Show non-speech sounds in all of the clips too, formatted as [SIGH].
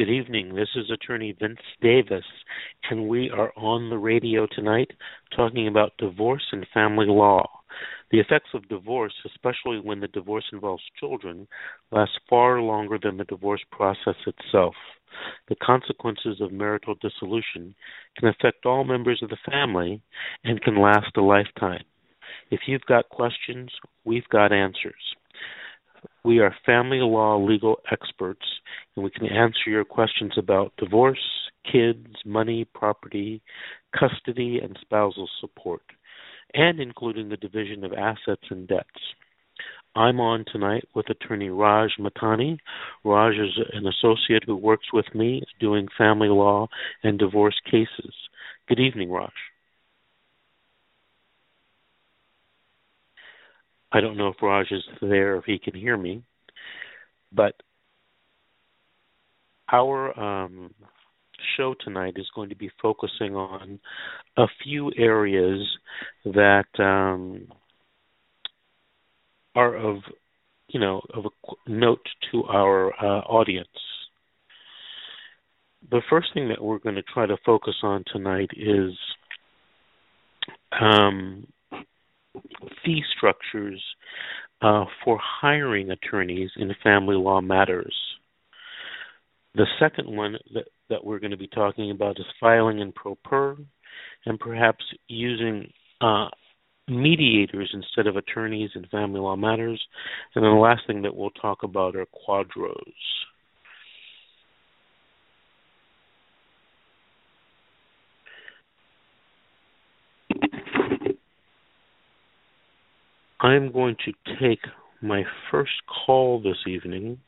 Good evening. This is attorney Vince Davis, and we are on the radio tonight talking about divorce and family law. The effects of divorce, especially when the divorce involves children, last far longer than the divorce process itself. The consequences of marital dissolution can affect all members of the family and can last a lifetime. If you've got questions, we've got answers. We are family law legal experts, and we can answer your questions about divorce, kids, money, property, custody, and spousal support, and including the division of assets and debts. I'm on tonight with attorney Raj Matani. Raj is an associate who works with me doing family law and divorce cases. Good evening, Raj. I don't know if Raj is there, if he can hear me, but our um, show tonight is going to be focusing on a few areas that um, are of, you know, of note to our uh, audience. The first thing that we're going to try to focus on tonight is um, fee structures uh, for hiring attorneys in family law matters. The second one that, that we're going to be talking about is filing in pro per and perhaps using uh, mediators instead of attorneys in family law matters. And then the last thing that we'll talk about are QDROs. I'm going to take my first call this evening.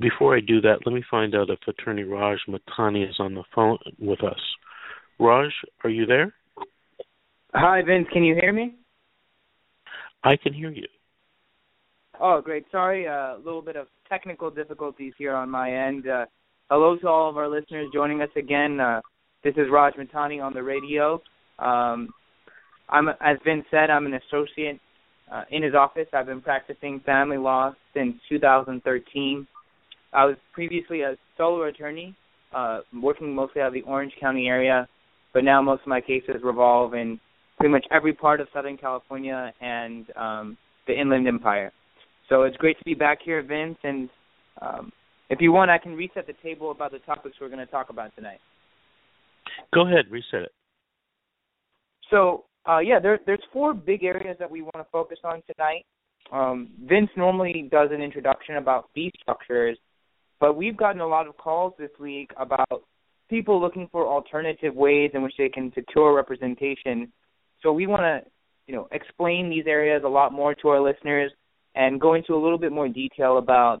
Before I do that, let me find out if Attorney Raj Matani is on the phone with us. Raj, are you there? Hi, Vince. Can you hear me? I can hear you. Oh, great. Sorry, uh, a little bit of technical difficulties here on my end. Uh, hello to all of our listeners joining us again. Uh, this is Raj Matani on the radio. Um, I'm, as Vince said, I'm an associate uh, in his office. I've been practicing family law since 2013. I was previously a solo attorney, uh, working mostly out of the Orange County area, but now most of my cases revolve in pretty much every part of Southern California and um, the Inland Empire. So it's great to be back here, Vince. And um, if you want, I can reset the table about the topics we're going to talk about tonight. Go ahead, reset it. So uh, yeah, there, there's four big areas that we want to focus on tonight. Um, Vince normally does an introduction about fee structures, but we've gotten a lot of calls this week about people looking for alternative ways in which they can secure representation. So we want to, you know, explain these areas a lot more to our listeners and go into a little bit more detail about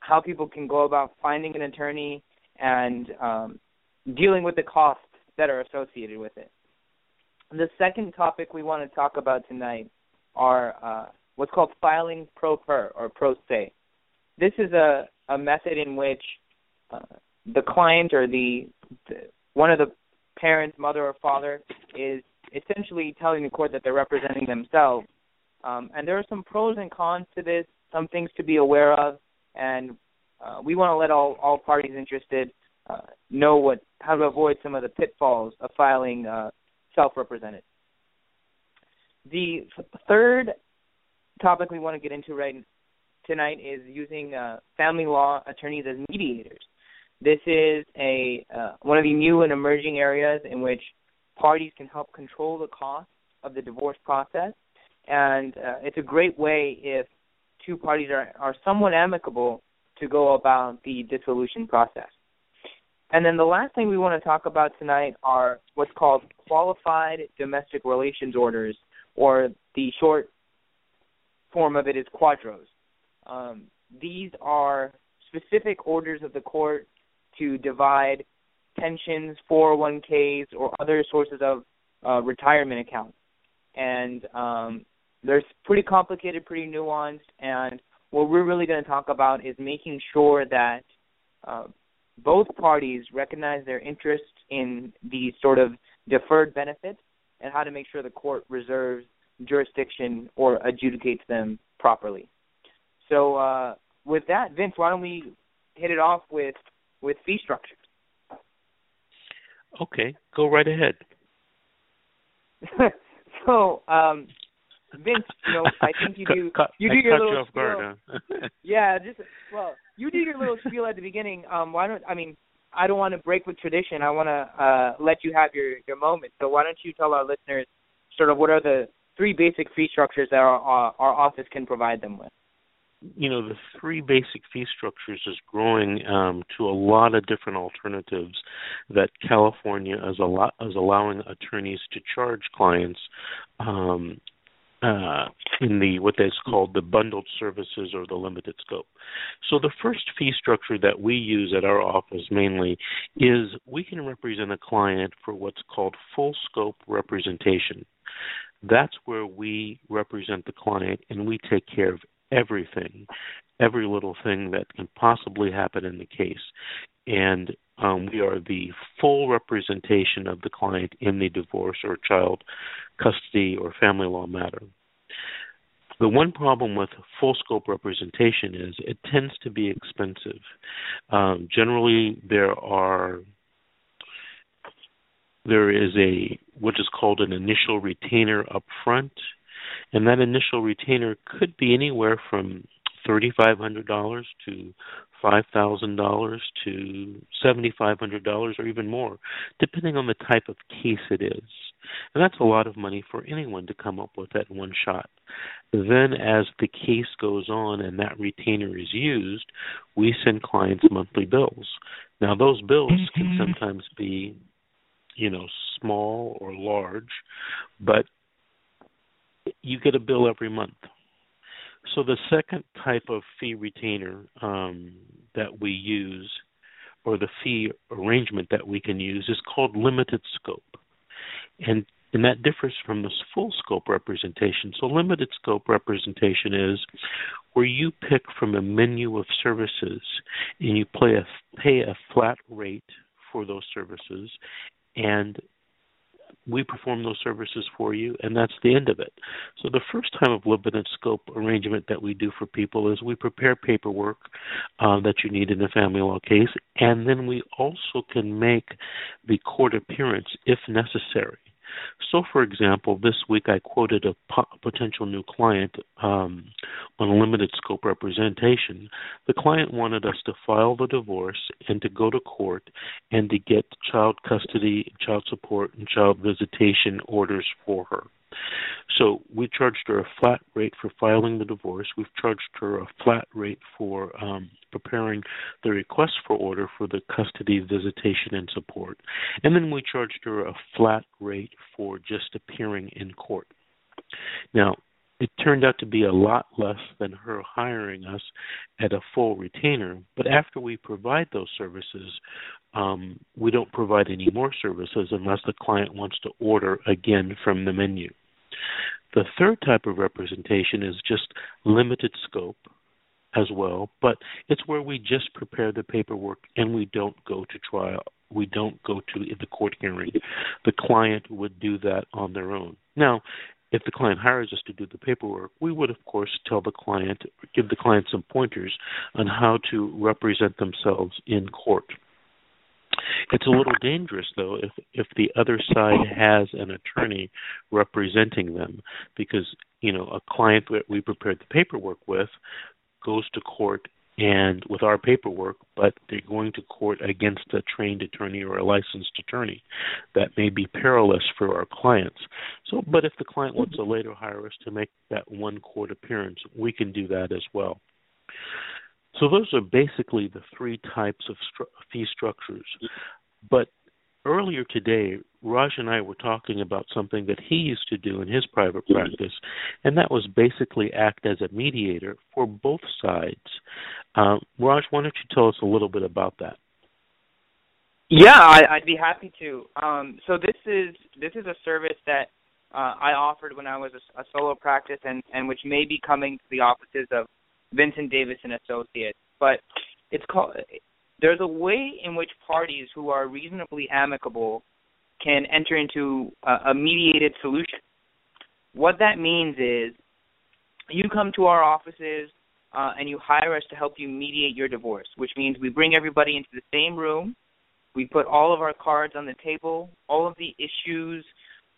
how people can go about finding an attorney and um, dealing with the costs that are associated with it. The second topic we want to talk about tonight are uh, what's called filing pro per or pro se. This is a, a method in which uh, the client or the, the one of the parents, mother or father, is essentially telling the court that they're representing themselves. Um, and there are some pros and cons to this, some things to be aware of, and uh, we want to let all, all parties interested uh, know what how to avoid some of the pitfalls of filing uh, self-represented. The third topic we want to get into right tonight is using uh, family law attorneys as mediators. This is a uh, one of the new and emerging areas in which parties can help control the cost of the divorce process, and uh, it's a great way if two parties are, are somewhat amicable to go about the dissolution process. And then the last thing we want to talk about tonight are what's called qualified domestic relations orders, or the short form of it is QDROs. Um, these are specific orders of the court to divide pensions, 401ks, or other sources of uh, retirement accounts. And um, they're pretty complicated, pretty nuanced, and what we're really going to talk about is making sure that uh, both parties recognize their interest in these sort of deferred benefits and how to make sure the court reserves jurisdiction or adjudicates them properly. So, uh, with that, Vince, why don't we hit it off with with fee structures? Okay, go right ahead. [LAUGHS] so, um, Vince, you know, I think you do cut, you do your cut little you off guard, huh? [LAUGHS] yeah, just well, you did your little spiel at the beginning. Um, why don't I mean I don't want to break with tradition. I want to uh, let you have your your moment. So why don't you tell our listeners sort of what are the three basic fee structures that our our, our office can provide them with? you know the three basic fee structures is growing um, to a lot of different alternatives that California is, lot is allowing attorneys to charge clients um, uh, in the what is called the bundled services or the limited scope. So the first fee structure that we use at our office mainly is we can represent a client for what's called full scope representation. That's where we represent the client and we take care of everything, every little thing that can possibly happen in the case. And um, we are the full representation of the client in the divorce or child custody or family law matter. The one problem with full scope representation is it tends to be expensive. Um, generally, there are there is a what is called an initial retainer up front and that initial retainer could be anywhere from $3,500 to $5,000 to $7,500 or even more, depending on the type of case it is. And that's a lot of money for anyone to come up with at one shot. Then, as the case goes on and that retainer is used, we send clients monthly bills. Now, those bills can mm-hmm. sometimes be, you know, small or large, but you get a bill every month. So the second type of fee retainer um, that we use, or the fee arrangement that we can use, is called limited scope, and and that differs from the full scope representation. So limited scope representation is where you pick from a menu of services and you a, pay a flat rate for those services, and we perform those services for you, and that's the end of it. So the first time of limited scope arrangement that we do for people is we prepare paperwork uh, that you need in a family law case, and then we also can make the court appearance if necessary. So, for example, this week I quoted a po- potential new client um, on a limited scope representation. The client wanted us to file the divorce and to go to court and to get child custody, child support, and child visitation orders for her. So we charged her a flat rate for filing the divorce. We've charged her a flat rate for um, preparing the request for order for the custody, visitation, and support. And then we charged her a flat rate for just appearing in court. Now, it turned out to be a lot less than her hiring us at a full retainer. But after we provide those services, um, we don't provide any more services unless the client wants to order again from the menu. The third type of representation is just limited scope as well, but it's where we just prepare the paperwork and we don't go to trial. We don't go to the court hearing. The client would do that on their own. Now, if the client hires us to do the paperwork, we would, of course, tell the client, give the client some pointers on how to represent themselves in court. It's a little dangerous though if if the other side has an attorney representing them because you know a client that we prepared the paperwork with goes to court and with our paperwork, but they're going to court against a trained attorney or a licensed attorney. That may be perilous for our clients. So, but if the client wants to later hire us to make that one court appearance, we can do that as well. So those are basically the three types of stru- fee structures. But earlier today, Raj and I were talking about something that he used to do in his private practice, and that was basically act as a mediator for both sides. Uh, Raj, why don't you tell us a little bit about that? Yeah, I, I'd be happy to. Um, so this is this is a service that uh, I offered when I was a, a solo practice, and and which may be coming to the offices of Vincent Davis and Associates. But it's called. There's a way in which parties who are reasonably amicable can enter into a, a mediated solution. What that means is, you come to our offices. uh, and you hire us to help you mediate your divorce, which means we bring everybody into the same room. We put all of our cards on the table, all of the issues,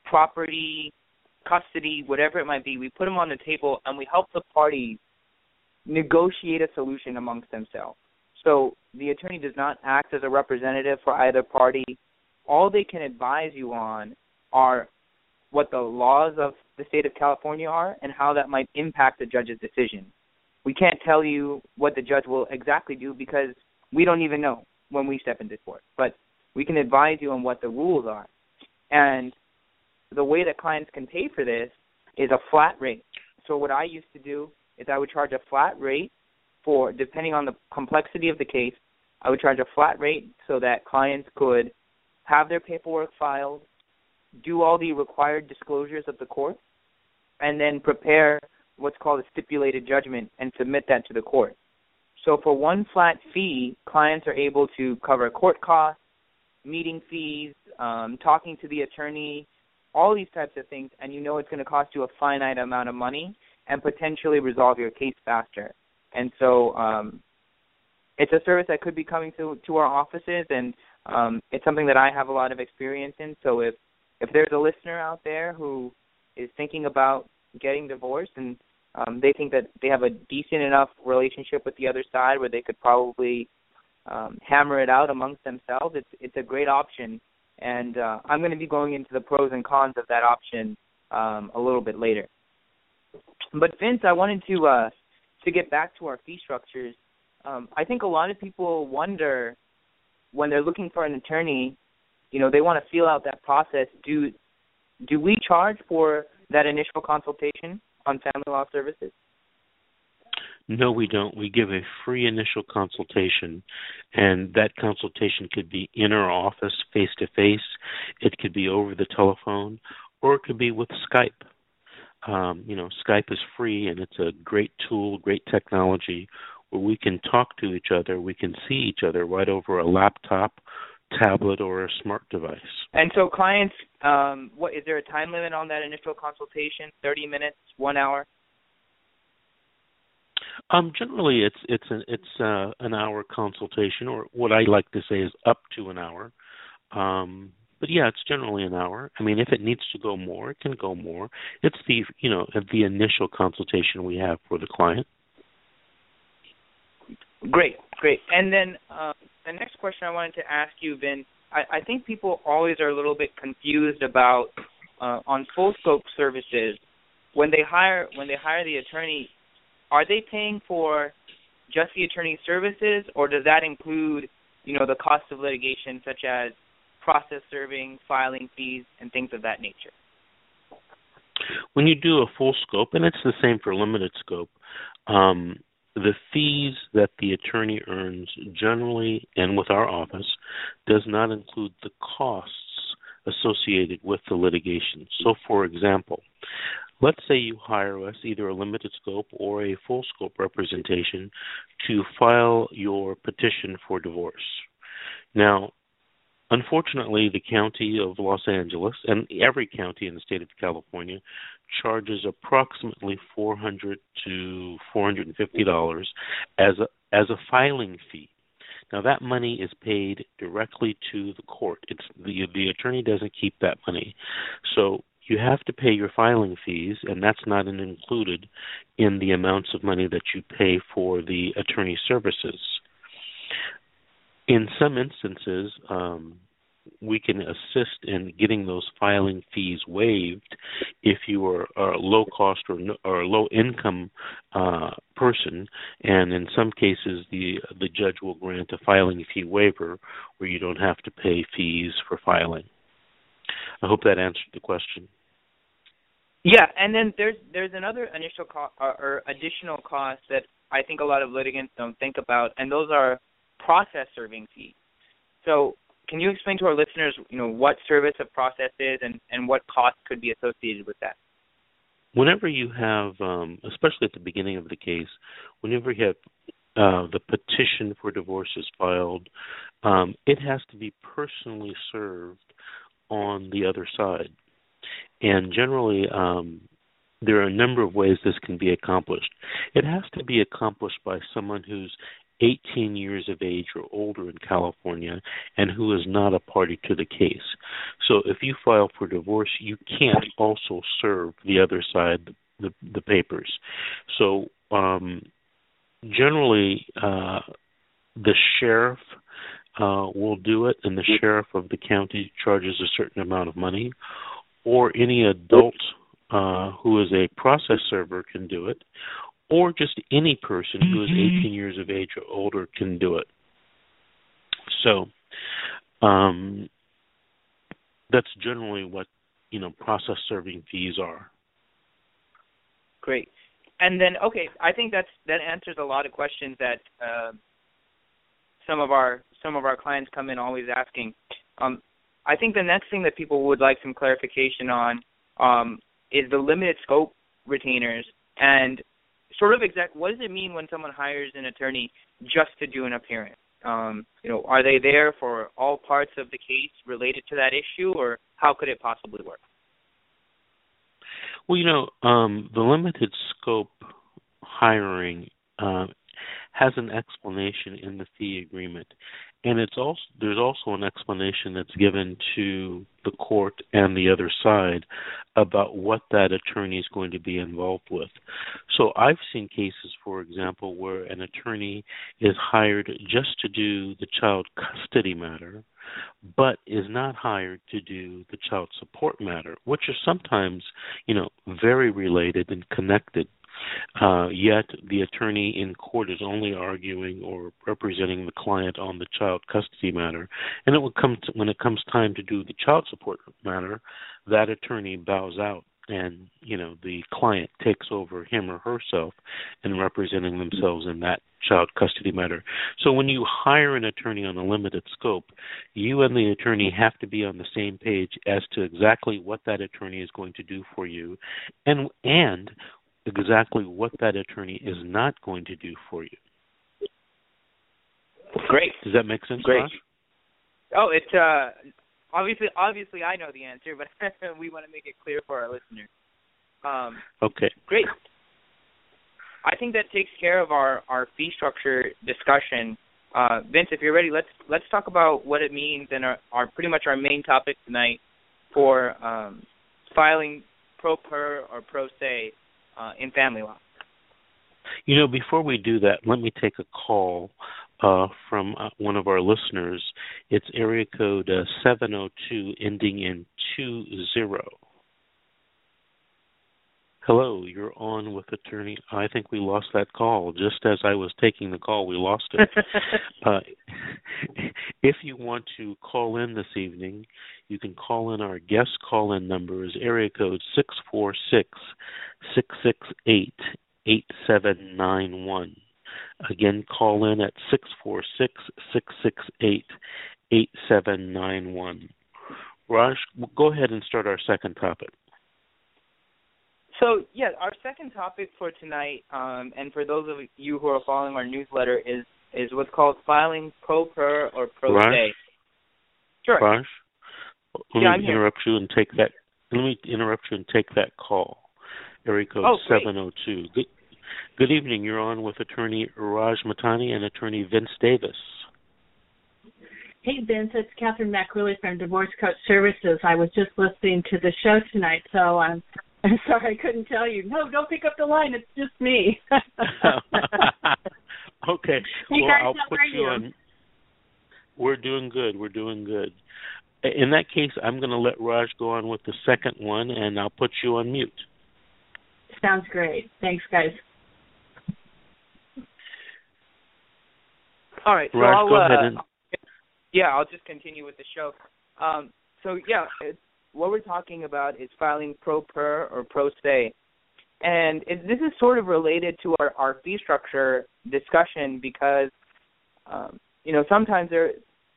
property, custody, whatever it might be. We put them on the table, and we help the parties negotiate a solution amongst themselves. So the attorney does not act as a representative for either party. All they can advise you on are what the laws of the state of California are and how that might impact the judge's decision. We can't tell you what the judge will exactly do because we don't even know when we step into court. But we can advise you on what the rules are. And the way that clients can pay for this is a flat rate. So what I used to do is I would charge a flat rate for depending on the complexity of the case, I would charge a flat rate so that clients could have their paperwork filed, do all the required disclosures of the court, and then prepare what's called a stipulated judgment and submit that to the court. So for one flat fee, clients are able to cover court costs, meeting fees, um, talking to the attorney, all these types of things, and you know it's going to cost you a finite amount of money and potentially resolve your case faster. And so um, it's a service that could be coming to to our offices, and um, it's something that I have a lot of experience in. So if if there's a listener out there who is thinking about getting divorced and um, they think that they have a decent enough relationship with the other side where they could probably um, hammer it out amongst themselves, it's it's a great option. And uh, I'm going to be going into the pros and cons of that option um, a little bit later. But Vince, I wanted to uh, to get back to our fee structures. Um, I think a lot of people wonder when they're looking for an attorney, you know, they want to feel out that process. Do do we charge for that initial consultation on family law services? No, we don't. We give a free initial consultation, and that consultation could be in our office face to face, it could be over the telephone, or it could be with Skype um, you know, Skype is free and it's a great tool, great technology where we can talk to each other, we can see each other right over a laptop, tablet, or a smart device. And so, clients, um, what is there a time limit on that initial consultation? Thirty minutes, one hour? Um, generally, it's it's an it's uh, an hour consultation, or what I like to say is up to an hour. Um, but yeah, it's generally an hour. I mean, if it needs to go more, it can go more. It's the you know the initial consultation we have for the client. Great, great. And then uh, the next question I wanted to ask you, Vin, I, I think people always are a little bit confused about uh, on full scope services when they hire when they hire the attorney. Are they paying for just the attorney services, or does that include you know the cost of litigation, such as process serving, filing fees, and things of that nature. When you do a full scope, and it's the same for limited scope, um, the fees that the attorney earns generally and with our office does not include the costs associated with the litigation. So, for example, let's say you hire us, either a limited scope or a full scope representation, to file your petition for divorce. Now, Unfortunately, the county of Los Angeles and every county in the state of California charges approximately 400 to 450 dollars as a as a filing fee. Now that money is paid directly to the court. It's the the attorney doesn't keep that money. So you have to pay your filing fees and that's not included in the amounts of money that you pay for the attorney services. In some instances, um, we can assist in getting those filing fees waived if you are a low cost or, no, low income uh, person, and in some cases the the judge will grant a filing fee waiver where you don't have to pay fees for filing. I hope that answered the question. Yeah, and then there's there's another initial cost or additional cost that I think a lot of litigants don't think about, and those are process serving fees. So, can you explain to our listeners, you know, what service of process is and and what costs could be associated with that? Whenever you have, um, especially at the beginning of the case, whenever you have uh, the petition for divorce is filed, um, it has to be personally served on the other side, and generally, um, there are a number of ways this can be accomplished. It has to be accomplished by someone who's 18 years of age or older in California and who is not a party to the case. So if you file for divorce, you can't also serve the other side the, the papers. So um, generally, uh, the sheriff uh, will do it, and the sheriff of the county charges a certain amount of money, or any adult uh, who is a process server can do it, or just any person who is mm-hmm. 18 years of age or older can do it. So, um, that's generally what you know process serving fees are. Great, and then okay, I think that's that answers a lot of questions that uh, some of our some of our clients come in always asking. Um, I think the next thing that people would like some clarification on um, is the limited scope retainers and sort of exact what does it mean when someone hires an attorney just to do an appearance? Um, you know, are they there for all parts of the case related to that issue, or how could it possibly work? Well, you know, um, the limited scope hiring uh, has an explanation in the fee agreement, and it's also there's also an explanation that's given to the court and the other side about what that attorney is going to be involved with. So I've seen cases, for example, where an attorney is hired just to do the child custody matter, but is not hired to do the child support matter, which are sometimes, you know, very related and connected. Uh, yet the attorney in court is only arguing or representing the client on the child custody matter, and it will come to, when it comes time to do the child support matter, that attorney bows out and you know the client takes over him or herself in representing themselves in that child custody matter. So when you hire an attorney on a limited scope, you and the attorney have to be on the same page as to exactly what that attorney is going to do for you and and exactly what that attorney is not going to do for you. Great. Does that make sense? Great. Josh? Oh, it's uh obviously obviously I know the answer, but [LAUGHS] we want to make it clear for our listeners. Um, okay. Great. I think that takes care of our our fee structure discussion. Uh, Vince, if you're ready, let's let's talk about what it means and our, our pretty much our main topic tonight for um, filing pro per or pro se uh, in family law. You know, before we do that, let me take a call uh, from uh, one of our listeners. It's area code uh, 702 ending in 20. Hello, you're on with attorney. I think we lost that call. Just as I was taking the call, we lost it. [LAUGHS] uh, if you want to call in this evening, you can call in our guest call in number is area code six four six six six eight eight seven nine one. Again, call in at six four six six six eight eight seven nine one. Raj, go ahead and start our second topic. So yeah, our second topic for tonight, um, and for those of you who are following our newsletter, is is what's called filing pro per or pro Raj? se. Sure. Raj, let yeah, me interrupt you and take that. Let me interrupt you and take that call. Area code oh, seven zero oh two. Good, good evening. You're on with attorney Raj Matani and attorney Vince Davis. Hey Vince, it's Catherine McRuley from Divorce Coach Services. I was just listening to the show tonight, so I'm I'm sorry, I couldn't tell you. No, don't pick up the line. It's just me. [LAUGHS] okay. Hey well, I'll put are you you? on. We're doing good. We're doing good. In that case, I'm going to let Raj go on with the second one, and I'll put you on mute. Sounds great. Thanks, guys. All right. So Raj, I'll, go uh, ahead and. Yeah, I'll just continue with the show. Um, so yeah, it's what we're talking about is filing pro per or pro se. And it, this is sort of related to our, our fee structure discussion because, um, you know, sometimes there,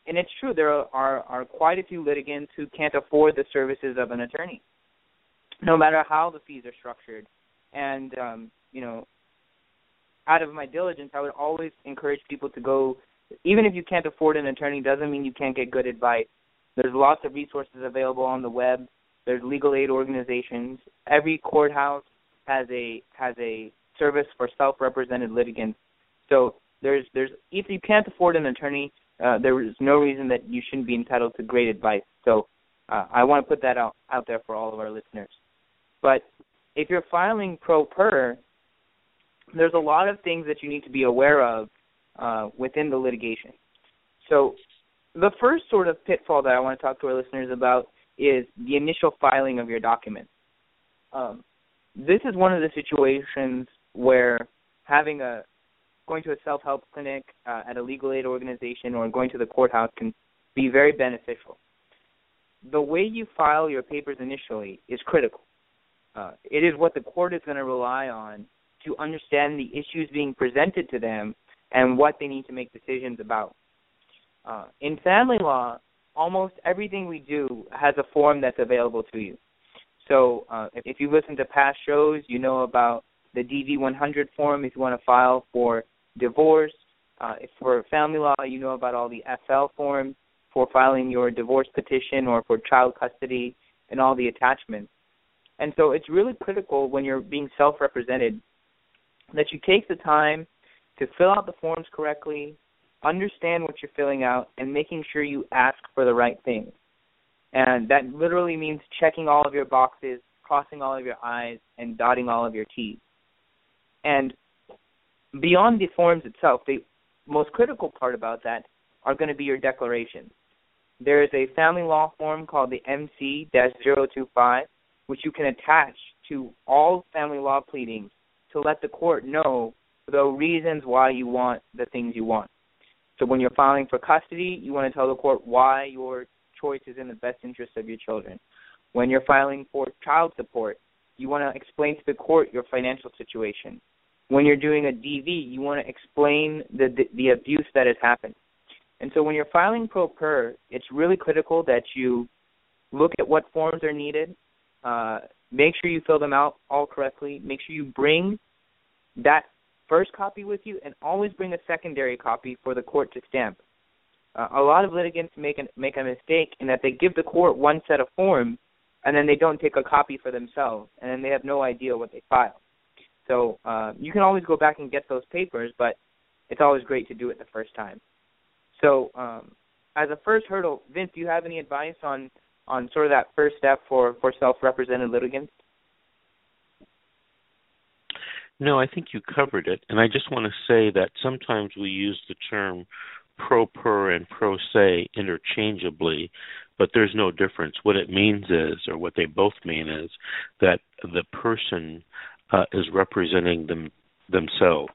and it's true, there are, are quite a few litigants who can't afford the services of an attorney, no matter how the fees are structured. And, um, you know, out of my diligence, I would always encourage people to go, even if you can't afford an attorney, doesn't mean you can't get good advice. There's lots of resources available on the web. There's legal aid organizations. Every courthouse has a has a service for self-represented litigants. So there's there's if you can't afford an attorney, uh, there is no reason that you shouldn't be entitled to great advice. So uh, I want to put that out out there for all of our listeners. But if you're filing pro per, there's a lot of things that you need to be aware of uh, within the litigation. So the first sort of pitfall that I want to talk to our listeners about is the initial filing of your documents. Um, this is one of the situations where having a going to a self-help clinic uh, at a legal aid organization or going to the courthouse can be very beneficial. The way you file your papers initially is critical. Uh, it is what the court is going to rely on to understand the issues being presented to them and what they need to make decisions about. Uh, in family law, almost everything we do has a form that's available to you. So uh, if, if you listen to past shows, you know about the DV100 form if you want to file for divorce. Uh, for family law, you know about all the FL forms for filing your divorce petition or for child custody and all the attachments. And so it's really critical when you're being self represented that you take the time to fill out the forms correctly, understand what you're filling out, and making sure you ask for the right things. And that literally means checking all of your boxes, crossing all of your I's, and dotting all of your T's. And beyond the forms itself, the most critical part about that are going to be your declarations. There is a family law form called the MC 025, which you can attach to all family law pleadings to let the court know the reasons why you want the things you want. So when you're filing for custody, you want to tell the court why your choice is in the best interest of your children. When you're filing for child support, you want to explain to the court your financial situation. When you're doing a DV, you want to explain the, the, the abuse that has happened. And so when you're filing pro per, it's really critical that you look at what forms are needed, uh, make sure you fill them out all correctly, make sure you bring that first copy with you, and always bring a secondary copy for the court to stamp. Uh, a lot of litigants make a, make a mistake in that they give the court one set of forms, and then they don't take a copy for themselves, and then they have no idea what they filed. So uh, you can always go back and get those papers, but it's always great to do it the first time. So um, as a first hurdle, Vince, do you have any advice on on sort of that first step for for self-represented litigants? No, I think you covered it, and I just want to say that sometimes we use the term pro per and pro se interchangeably, but there's no difference. What it means is, or what they both mean is, that the person uh, is representing them themselves.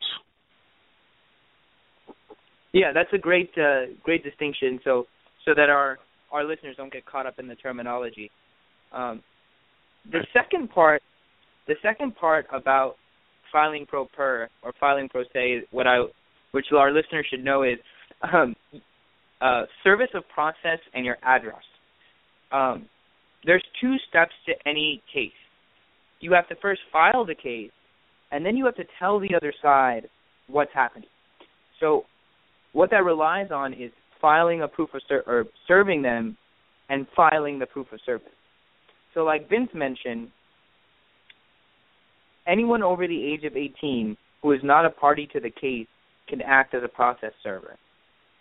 Yeah, that's a great uh, great distinction. So so that our our listeners don't get caught up in the terminology. Um, the second part, the second part about filing pro per or filing pro se, what I, which our listeners should know is um, uh, service of process and your address. Um, there's two steps to any case you have to first file the case, and then you have to tell the other side what's happening. So, what that relies on is filing a proof of ser- or serving them, and filing the proof of service. So, like Vince mentioned, anyone over the age of 18 who is not a party to the case can act as a process server.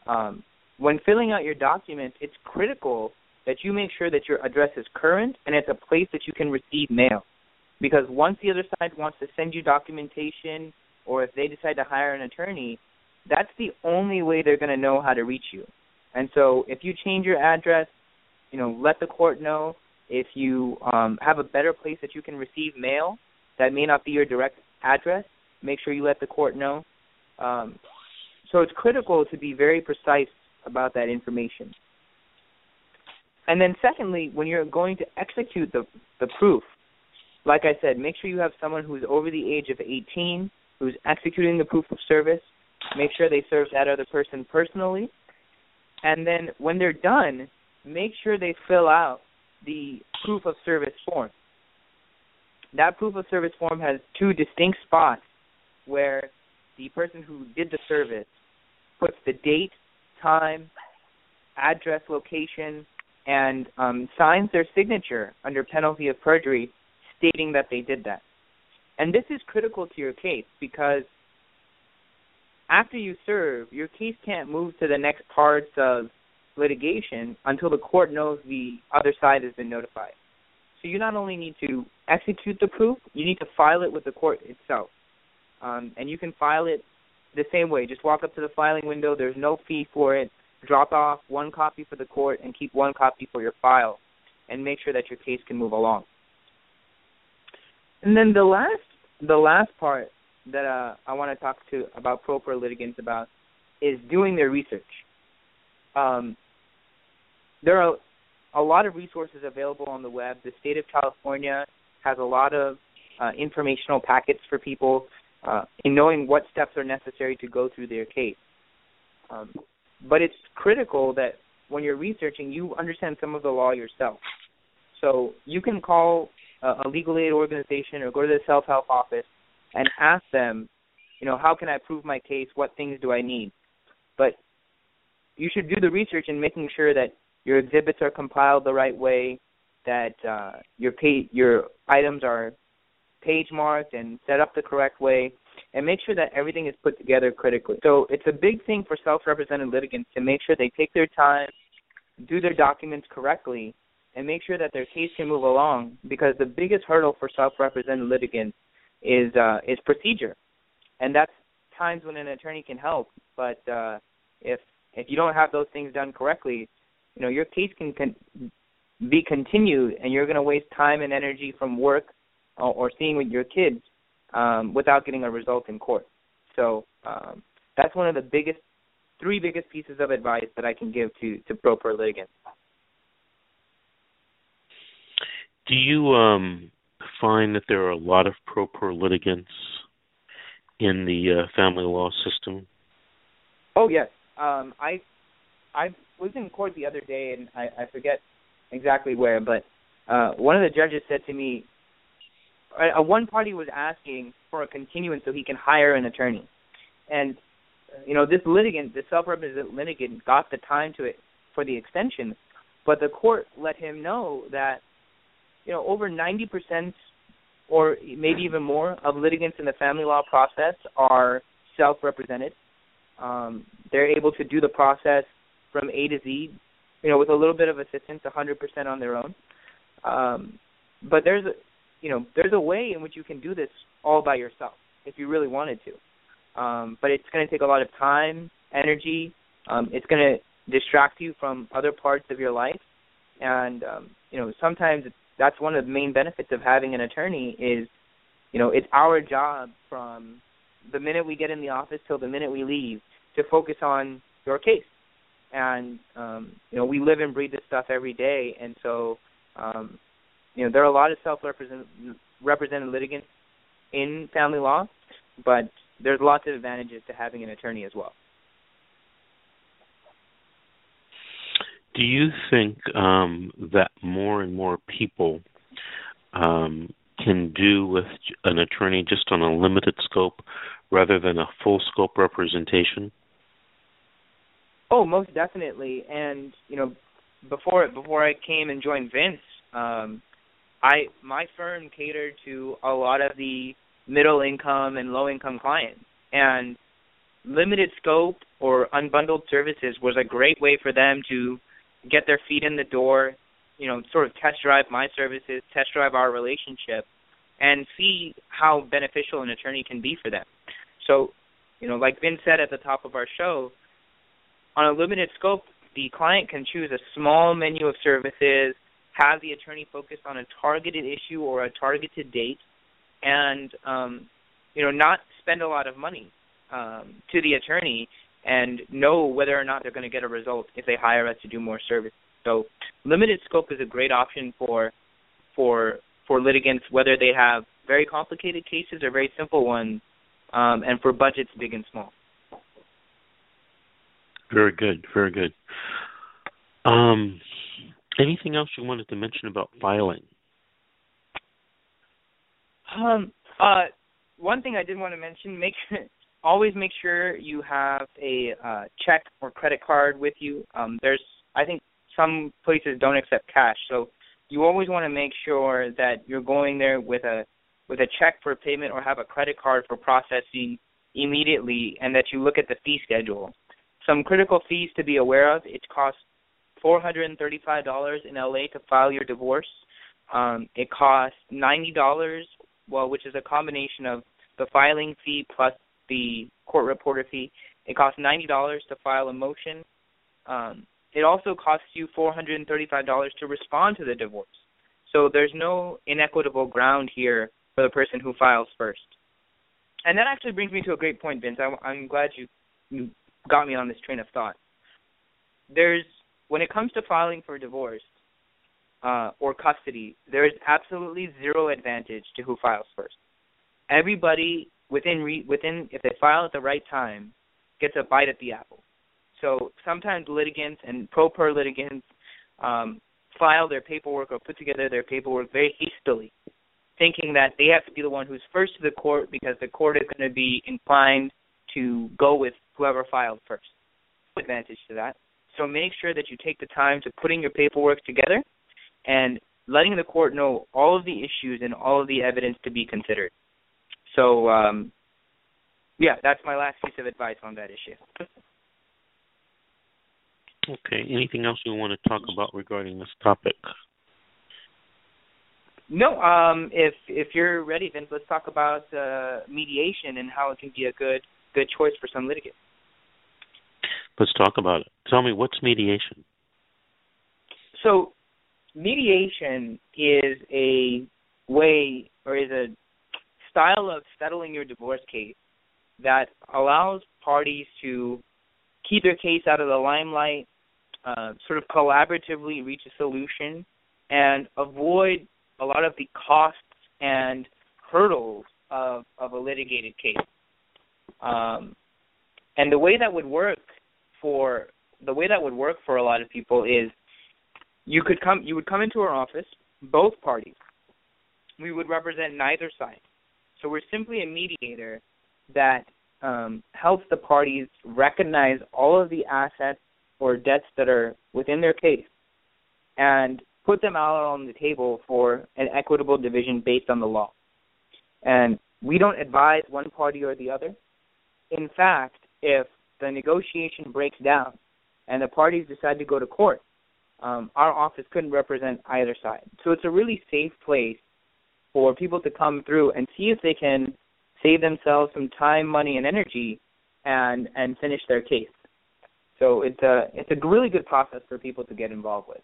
Um, when filling out your documents, it's critical that you make sure that your address is current and it's a place that you can receive mail because once the other side wants to send you documentation or if they decide to hire an attorney, that's the only way they're going to know how to reach you. And so if you change your address, you know, let the court know. If you um, have a better place that you can receive mail that may not be your direct address, make sure you let the court know. Um, so it's critical to be very precise about that information. And then secondly, when you're going to execute the the proof, like I said, make sure you have someone who's over the age of 18 who's executing the proof of service. Make sure they serve that other person personally. And then when they're done, make sure they fill out the proof of service form. That proof of service form has two distinct spots where the person who did the service puts the date, time, address, location, and um, signs their signature under penalty of perjury stating that they did that. And this is critical to your case because after you serve, your case can't move to the next parts of litigation until the court knows the other side has been notified. So you not only need to execute the proof, you need to file it with the court itself. Um, and you can file it the same way. Just walk up to the filing window. There's no fee for it. Drop off one copy for the court and keep one copy for your file, and make sure that your case can move along. And then the last the last part that uh, I want to talk to about pro per litigants about is doing their research. Um, there are a lot of resources available on the web. The state of California has a lot of uh, informational packets for people uh, in knowing what steps are necessary to go through their case. Um, but it's critical that when you're researching, you understand some of the law yourself. So you can call a, a legal aid organization or go to the self help office and ask them, you know, how can I prove my case? What things do I need? But you should do the research in making sure that your exhibits are compiled the right way, that uh, your your items are page marked and set up the correct way, and make sure that everything is put together critically. So it's a big thing for self-represented litigants to make sure they take their time, do their documents correctly, and make sure that their case can move along. Because the biggest hurdle for self-represented litigants is uh, is procedure, and that's times when an attorney can help. But uh, if if you don't have those things done correctly, you know your case can, can be continued, and you're going to waste time and energy from work or, or seeing with your kids um, without getting a result in court. So um, that's one of the biggest, three biggest pieces of advice that I can give to to pro per litigants. Do you um, find that there are a lot of pro per litigants in the uh, family law system? Oh yes, um, I I was in court the other day, and I, I forget exactly where, but uh, one of the judges said to me, uh, one party was asking for a continuance so he can hire an attorney, and you know this litigant, the self-represented litigant, got the time to it for the extension, but the court let him know that you know over 90% or maybe even more of litigants in the family law process are self-represented. Um, they're able to do the process from A to Z, you know, with a little bit of assistance, 100% on their own. Um, but there's a, you know, there's a way in which you can do this all by yourself if you really wanted to. Um, but it's going to take a lot of time, energy. Um, it's going to distract you from other parts of your life, and um, you know, sometimes that's one of the main benefits of having an attorney is, you know, it's our job from the minute we get in the office till the minute we leave to focus on your case and um, you know we live and breathe this stuff every day, and so um, you know there are a lot of self-represented litigants in family law, but there's lots of advantages to having an attorney as well. Do you think um, that more and more people um, can do with an attorney just on a limited scope rather than a full scope representation? Oh, most definitely. And you know, before before I came and joined Vince, um, I my firm catered to a lot of the middle income and low income clients, and limited scope or unbundled services was a great way for them to get their feet in the door, you know, sort of test drive my services, test drive our relationship, and see how beneficial an attorney can be for them. So, you know, like Vince said at the top of our show, on a limited scope, the client can choose a small menu of services, have the attorney focus on a targeted issue or a targeted date, and um, you know not spend a lot of money um, to the attorney and know whether or not they're going to get a result if they hire us to do more service. So limited scope is a great option for for for litigants whether they have very complicated cases or very simple ones, um, and for budgets big and small. Very good, very good. Um, anything else you wanted to mention about filing? Um, uh, one thing I did want to mention: make [LAUGHS] always make sure you have a uh, check or credit card with you. Um, there's, I think, some places don't accept cash, so you always want to make sure that you're going there with a with a check for payment or have a credit card for processing immediately, and that you look at the fee schedule. Some critical fees to be aware of: it costs $435 in LA to file your divorce. Um, it costs $90, well, which is a combination of the filing fee plus the court reporter fee. It costs $90 to file a motion. Um, it also costs you $435 to respond to the divorce. So there's no inequitable ground here for the person who files first. And that actually brings me to a great point, Vince. I, I'm glad you, you got me on this train of thought. There's when it comes to filing for divorce uh, or custody, there is absolutely zero advantage to who files first. Everybody within re- within if they file at the right time gets a bite at the apple. So sometimes litigants and pro per litigants um, file their paperwork or put together their paperwork very hastily, thinking that they have to be the one who's first to the court because the court is going to be inclined to go with whoever filed first. Advantage to that. So make sure that you take the time to putting your paperwork together and letting the court know all of the issues and all of the evidence to be considered. So, um, yeah, that's my last piece of advice on that issue. Okay. Anything else you want to talk about regarding this topic? No. Um, if if you're ready, then let's talk about uh, mediation and how it can be a good good choice for some litigants. Let's talk about it. Tell me what's mediation. So, mediation is a way or is a style of settling your divorce case that allows parties to keep their case out of the limelight, uh, sort of collaboratively reach a solution, and avoid a lot of the costs and hurdles of, of a litigated case. Um, and the way that would work for the way that would work for a lot of people is you could come you would come into our office, both parties. We would represent neither side. So we're simply a mediator that um, helps the parties recognize all of the assets or debts that are within their case and put them out on the table for an equitable division based on the law. And we don't advise one party or the other. In fact, if the negotiation breaks down and the parties decide to go to court, um, our office couldn't represent either side. So it's a really safe place for people to come through and see if they can save themselves some time, money, and energy, and and finish their case. So it's a it's a really good process for people to get involved with.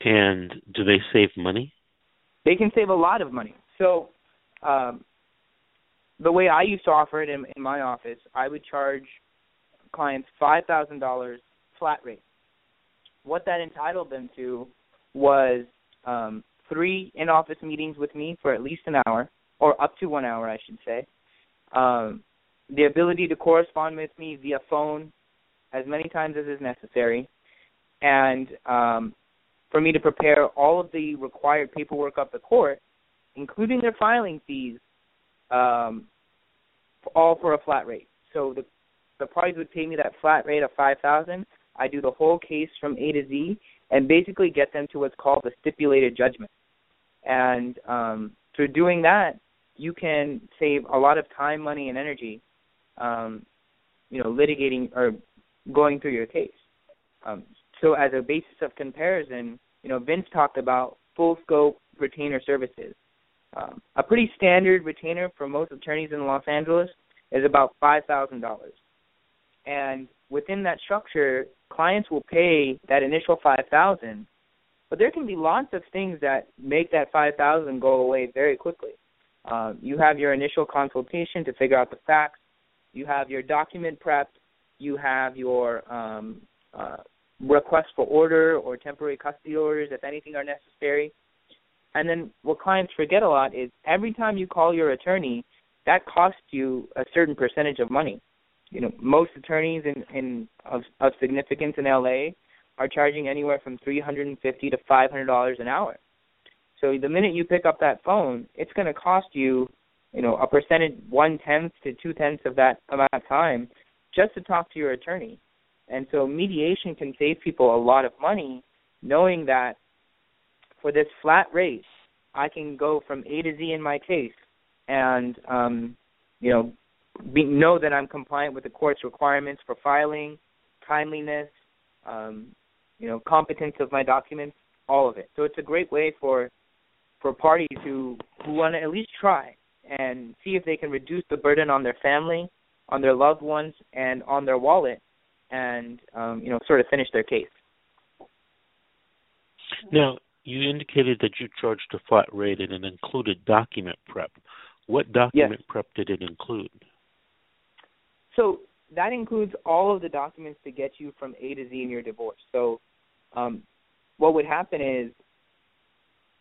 And do they save money? They can save a lot of money. So um, the way I used to offer it in, in my office, I would charge clients five thousand dollars flat rate. What that entitled them to was um, three in-office meetings with me for at least an hour, or up to one hour, I should say. Um, the ability to correspond with me via phone as many times as is necessary, and um, for me to prepare all of the required paperwork of the court, including their filing fees, um, all for a flat rate. So the the parties would pay me that flat rate of five thousand. I do the whole case from A to Z and basically get them to what's called the stipulated judgment. And um, through doing that, you can save a lot of time, money, and energy. Um, you know, litigating or going through your case. Um, so, as a basis of comparison, you know, Vince talked about full scope retainer services. Um, a pretty standard retainer for most attorneys in Los Angeles is about five thousand dollars, and within that structure, clients will pay that initial five thousand, but there can be lots of things that make that five thousand go away very quickly. Uh, you have your initial consultation to figure out the facts. You have your document prep. You have your um, uh, request for order or temporary custody orders if anything are necessary. And then what clients forget a lot is every time you call your attorney, that costs you a certain percentage of money. You know, most attorneys in, in of, of significance in LA are charging anywhere from three hundred and fifty to five hundred dollars an hour. So the minute you pick up that phone, it's going to cost you, you know, a percentage, one tenth to two tenths of that amount of time, just to talk to your attorney. And so mediation can save people a lot of money, knowing that for this flat rate, I can go from A to Z in my case, and um, you know, be, know that I'm compliant with the court's requirements for filing, timeliness, um, you know, competence of my documents, all of it. So it's a great way for for parties who who want to at least try and see if they can reduce the burden on their family, on their loved ones, and on their wallet, and um, you know, sort of finish their case. Now, you indicated that you charged a flat rate and it included document prep. What document yes. prep did it include? So that includes all of the documents to get you from A to Z in your divorce. So um, what would happen is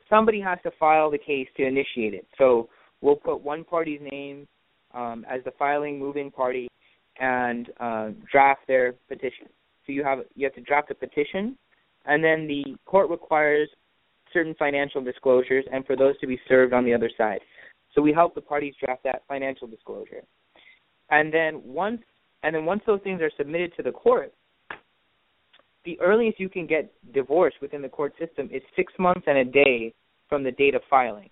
somebody has to file the case to initiate it. So we'll put one party's name um, as the filing moving party and uh, draft their petition. So you have you have to draft a petition, and then the court requires certain financial disclosures, and for those to be served on the other side. So we help the parties draft that financial disclosure, and then once and then once those things are submitted to the court, the earliest you can get divorced within the court system is six months and a day from the date of filing.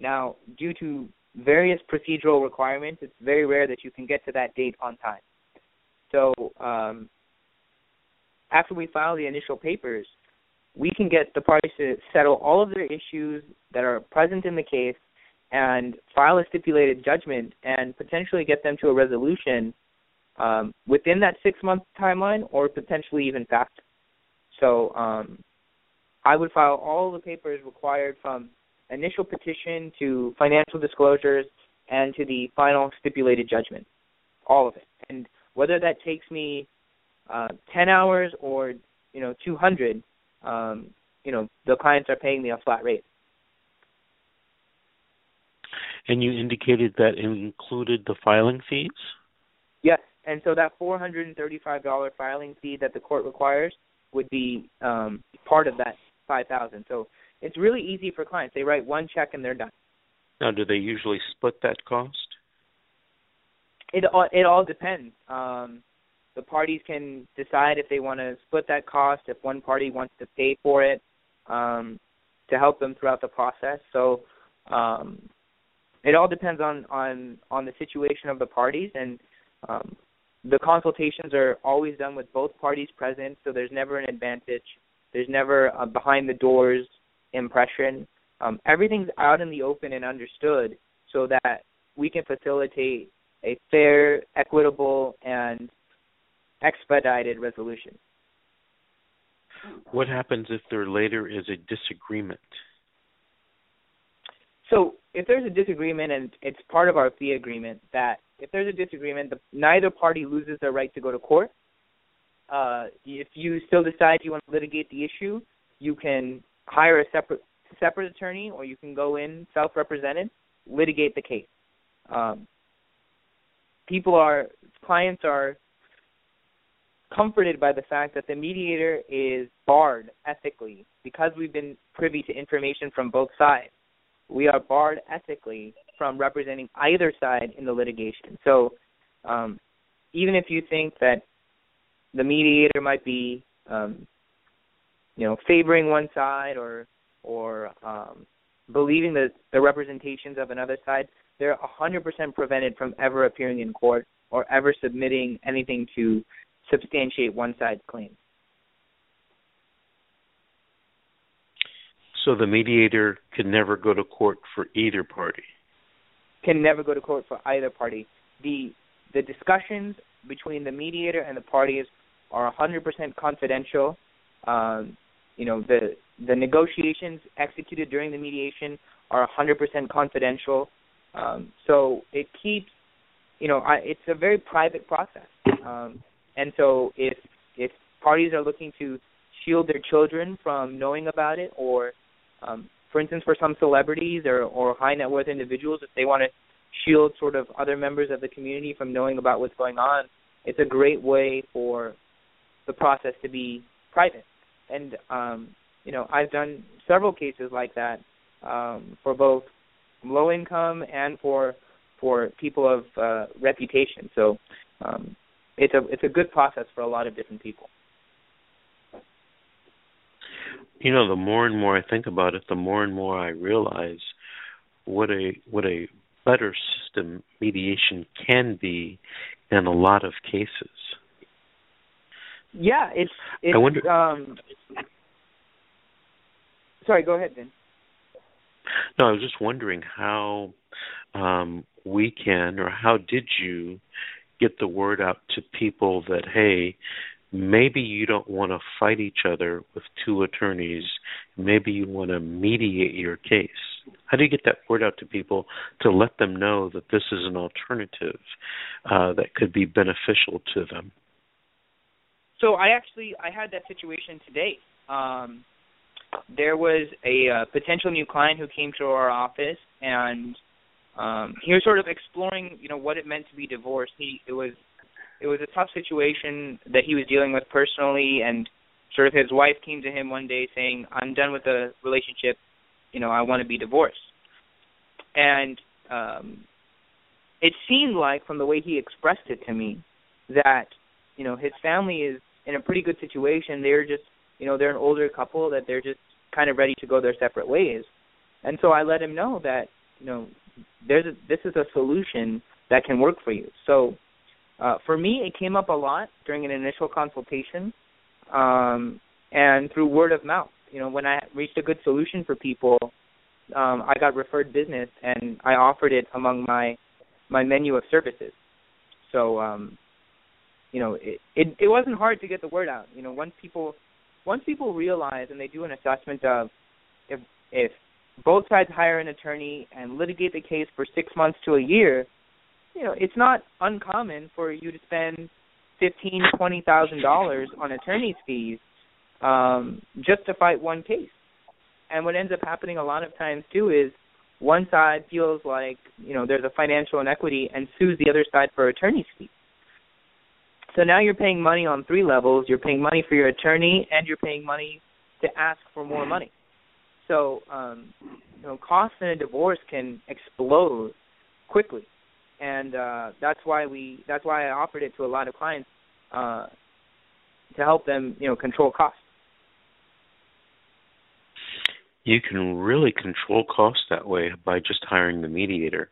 Now, due to various procedural requirements, it's very rare that you can get to that date on time. So, um, after we file the initial papers, we can get the parties to settle all of their issues that are present in the case and file a stipulated judgment and potentially get them to a resolution um, within that six month timeline or potentially even faster. So um, I would file all the papers required from initial petition to financial disclosures and to the final stipulated judgment, all of it. And whether that takes me uh, 10 hours or you know 200, um, you know the clients are paying me a flat rate. And you indicated that it included the filing fees. Yes, and so that $435 filing fee that the court requires would be um, part of that 5000 So it's really easy for clients. They write one check and they're done. Now, do they usually split that cost? It all it all depends. Um, the parties can decide if they want to split that cost. If one party wants to pay for it um, to help them throughout the process. So um, it all depends on on on the situation of the parties and um, the consultations are always done with both parties present, so there's never an advantage. There's never a behind the doors impression. Um, everything's out in the open and understood, so that we can facilitate a fair, equitable, and expedited resolution. What happens if there later is a disagreement? So, if there's a disagreement and it's part of our fee agreement that if there's a disagreement, the, neither party loses their right to go to court. Uh, if you still decide you want to litigate the issue, you can hire a separate separate attorney, or you can go in self-represented, litigate the case. Um, people are clients are comforted by the fact that the mediator is barred ethically because we've been privy to information from both sides. We are barred ethically from representing either side in the litigation. So, um, even if you think that the mediator might be, um, you know, favoring one side or or um, believing that the representations of another side, they're 100% prevented from ever appearing in court or ever submitting anything to substantiate one side's claim. So the mediator can never go to court for either party. Can never go to court for either party. The the discussions between the mediator and the parties are 100% confidential. Um, you know the the negotiations executed during the mediation are 100% confidential. Um, so it keeps, you know, I, it's a very private process. Um, and so if if parties are looking to shield their children from knowing about it, or um, for instance, for some celebrities or, or high net worth individuals, if they want to shield sort of other members of the community from knowing about what's going on, it's a great way for the process to be private. And um, you know, I've done several cases like that um, for both low income and for for people of uh, reputation. So um, it's a it's a good process for a lot of different people. you know, the more and more I think about it, the more and more I realize what a what a better system mediation can be in a lot of cases. Yeah, it's it's I wonder, um Sorry, go ahead, Vin. No, I was just wondering how um we can or how did you get the word out to people that hey, maybe you don't want to fight each other with two attorneys. Maybe you want to mediate your case. How do you get that word out to people to let them know that this is an alternative uh, that could be beneficial to them? So I actually I had that situation today. Um, there was a uh, potential new client who came to our office and um, he was sort of exploring, you know, what it meant to be divorced. He it was it was a tough situation that he was dealing with personally and sort of his wife came to him one day saying i'm done with the relationship. You know i want to be divorced. And um it seemed like from the way he expressed it to me that you know his family is in a pretty good situation. They're just you know they're an older couple that they're just kind of ready to go their separate ways. And so i let him know that you know there's a, this is a solution that can work for you so uh, for me, it came up a lot during an initial consultation, um, and through word of mouth. You know, when I reached a good solution for people, um, I got referred business, and I offered it among my my menu of services. So, um, you know, it, it it wasn't hard to get the word out. You know, once people once people realize and they do an assessment of if if both sides hire an attorney and litigate the case for six months to a year, you know, it's not uncommon for you to spend fifteen, twenty thousand dollars on attorney's fees um, just to fight one case. And what ends up happening a lot of times too is one side feels like you know there's a financial inequity and sues the other side for attorney's fees. So now you're paying money on three levels. You're paying money for your attorney, and you're paying money to ask for more money. So um, you know, costs in a divorce can explode quickly and uh, that's why we that's why I offered it to a lot of clients uh, to help them you know control costs. You can really control costs that way by just hiring the mediator.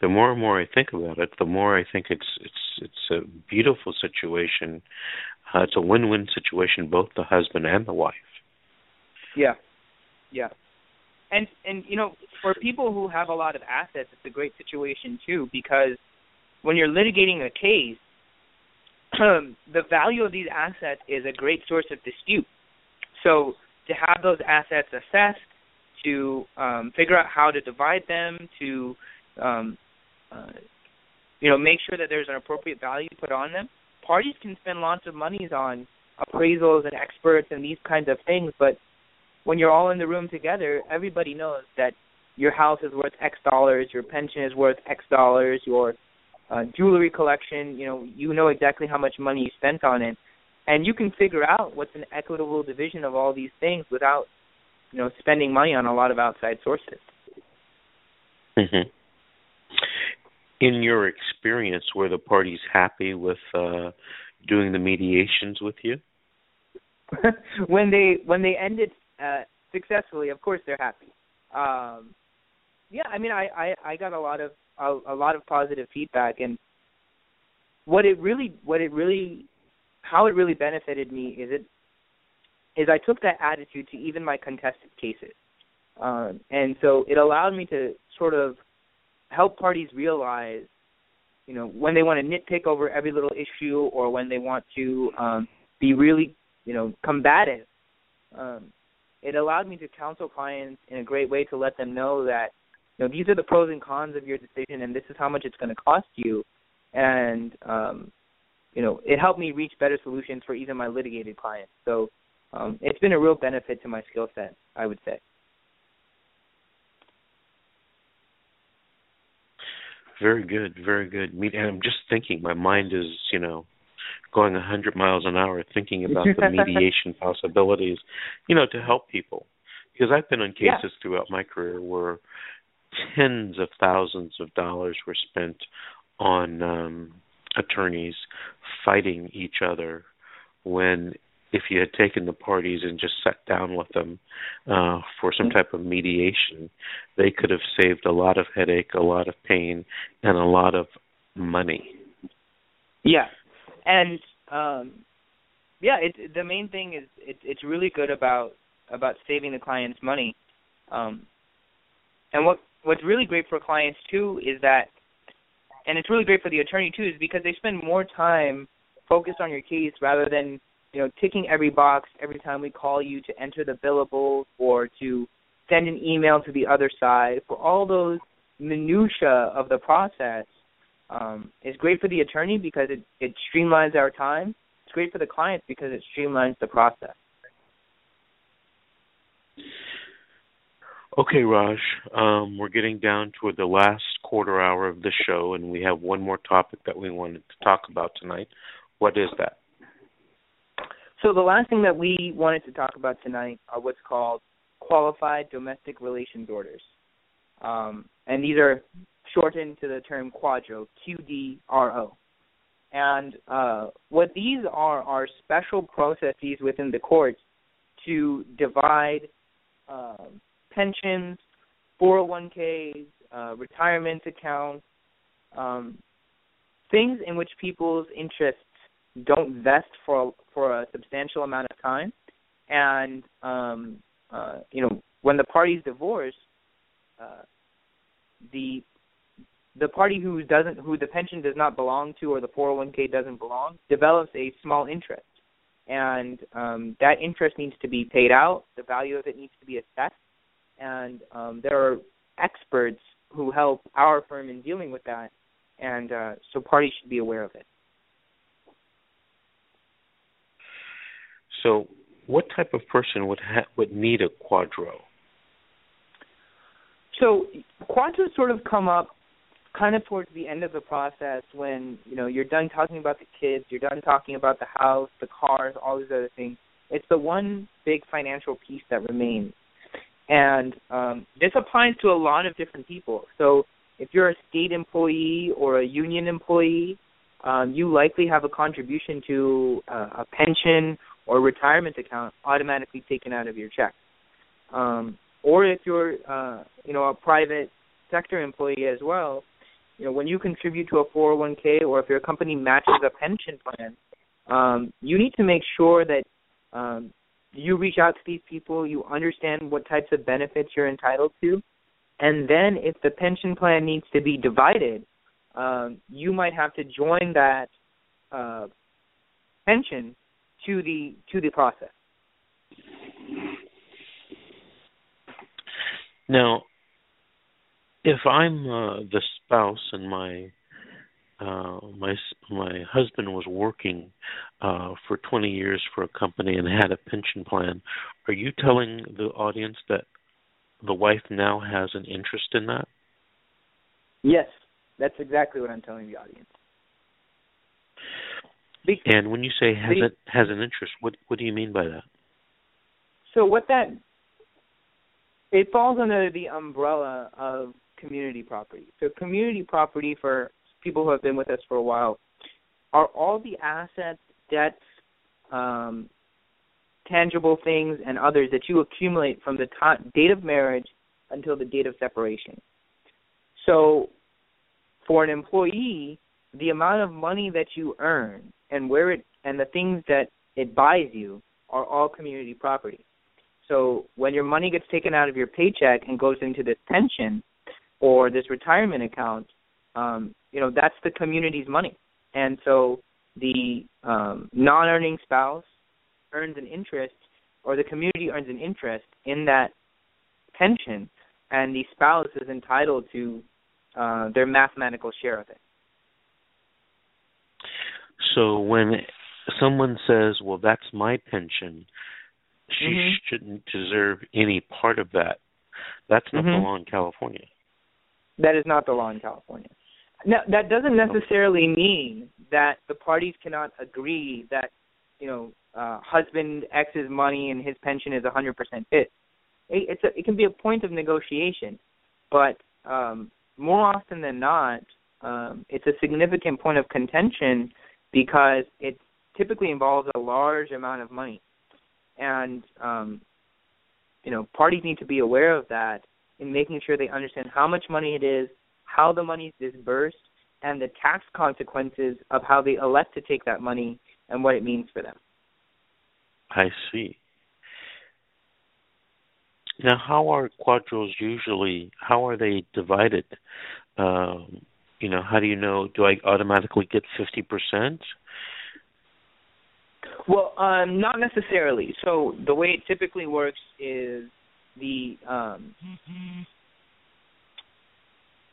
The more and more I think about it, the more I think it's it's it's a beautiful situation. Uh, it's a win-win situation, both the husband and the wife. Yeah, yeah. And and you know for people who have a lot of assets it's a great situation too because when you're litigating a case [CLEARS THROAT] the value of these assets is a great source of dispute. So to have those assets assessed to um, figure out how to divide them to um, uh, you know make sure that there's an appropriate value put on them parties can spend lots of monies on appraisals and experts and these kinds of things but when you're all in the room together, everybody knows that your house is worth X dollars, your pension is worth X dollars, your uh, jewelry collection, you know, you know exactly how much money you spent on it, and you can figure out what's an equitable division of all these things without, you know, spending money on a lot of outside sources. Mm-hmm. In your experience, were the parties happy with uh, doing the mediations with you? [LAUGHS] when they when they ended successfully, of course they're happy. Um, yeah, I mean, I, I I got a lot of a, a lot of positive feedback, and what it really what it really how it really benefited me is it is I took that attitude to even my contested cases, um, and so it allowed me to sort of help parties realize, you know, when they want to nitpick over every little issue or when they want to um, be really, you know, combative. Um, it allowed me to counsel clients in a great way to let them know that you know these are the pros and cons of your decision and this is how much it's going to cost you. And um you know it helped me reach better solutions for even my litigated clients. So um it's been a real benefit to my skill set i would say. Very good very good. And i'm just thinking my mind is you know going a 100 miles an hour thinking about the [LAUGHS] mediation possibilities, you know, to help people. Because I've been on cases yeah. throughout my career where tens of thousands of dollars were spent on um attorneys fighting each other when if you had taken the parties and just sat down with them uh, for some type of mediation, they could have saved a lot of headache, a lot of pain, and a lot of money. Yeah, and um, yeah, it, the main thing is it, it's really good about about saving the client's money. Um, and what what's really great for clients too is that, and it's really great for the attorney too, is because they spend more time focused on your case rather than you know ticking every box every time we call you to enter the billable or to send an email to the other side. For all those minutia of the process, um, it's great for the attorney because it, it streamlines our time. It's great for the client because it streamlines the process. Okay, Raj, um, we're getting down toward the last quarter hour of the show, and we have one more topic that we wanted to talk about tonight. What is that? So, the last thing that we wanted to talk about tonight are what's called qualified domestic relations orders. Um, and these are shortened to the term Quadro, Q-D-R-O. And uh, what these are are special processes within the courts to divide um, pensions, 401ks, uh, retirement accounts, um, things in which people's interests don't vest for for a substantial amount of time, and um, uh, you know when the parties divorce, uh, the the party who doesn't who the pension does not belong to or the 401k doesn't belong develops a small interest. And um, that interest needs to be paid out. The value of it needs to be assessed. And um, there are experts who help our firm in dealing with that, and uh, so parties should be aware of it. So, what type of person would ha- would need a QDRO? So, QDROs sort of come up kind of towards the end of the process when you know you're done talking about the kids, you're done talking about the house, the cars, all these other things. It's the one big financial piece that remains. And um, this applies to a lot of different people. So if you're a state employee or a union employee, um, you likely have a contribution to uh, a pension or retirement account automatically taken out of your check. Um, or if you're, uh, you know, a private sector employee as well, you know, when you contribute to a 401k or if your company matches a pension plan, um, you need to make sure that um, you reach out to these people, you understand what types of benefits you're entitled to, and then if the pension plan needs to be divided, um, you might have to join that uh, pension to the to the process. Now, if I'm uh, the spouse and my uh, my my husband was working uh, for 20 years for a company and had a pension plan. Are you telling the audience that the wife now has an interest in that? Yes, that's exactly what I'm telling the audience. Be- and when you say has it has an interest, what what do you mean by that? So what that it falls under the umbrella of community property. So community property for people who have been with us for a while, are all the assets, debts, um, tangible things, and others that you accumulate from the date of marriage until the date of separation. So, for an employee, the amount of money that you earn and where it and the things that it buys you are all community property. So when your money gets taken out of your paycheck and goes into this pension or this retirement account, um, you know that's the community's money, and so the um, non-earning spouse earns an interest, or the community earns an interest in that pension, and the spouse is entitled to uh, their mathematical share of it. So when someone says, "Well, that's my pension," she mm-hmm. shouldn't deserve any part of that. That's not mm-hmm. the law in California. That is not the law in California. Now, that doesn't necessarily mean that the parties cannot agree that, you know, uh, husband X's money and his pension is 100% his. It's a, it can be a point of negotiation, but um, more often than not, um, it's a significant point of contention because it typically involves a large amount of money, and um, you know parties need to be aware of that in making sure they understand how much money it is, how the money is disbursed, and the tax consequences of how they elect to take that money and what it means for them. I see. Now, how are QDROs usually? How are they divided? Um, you know, how do you know? Do I automatically get fifty percent? Well, um, not necessarily. So the way it typically works is the um,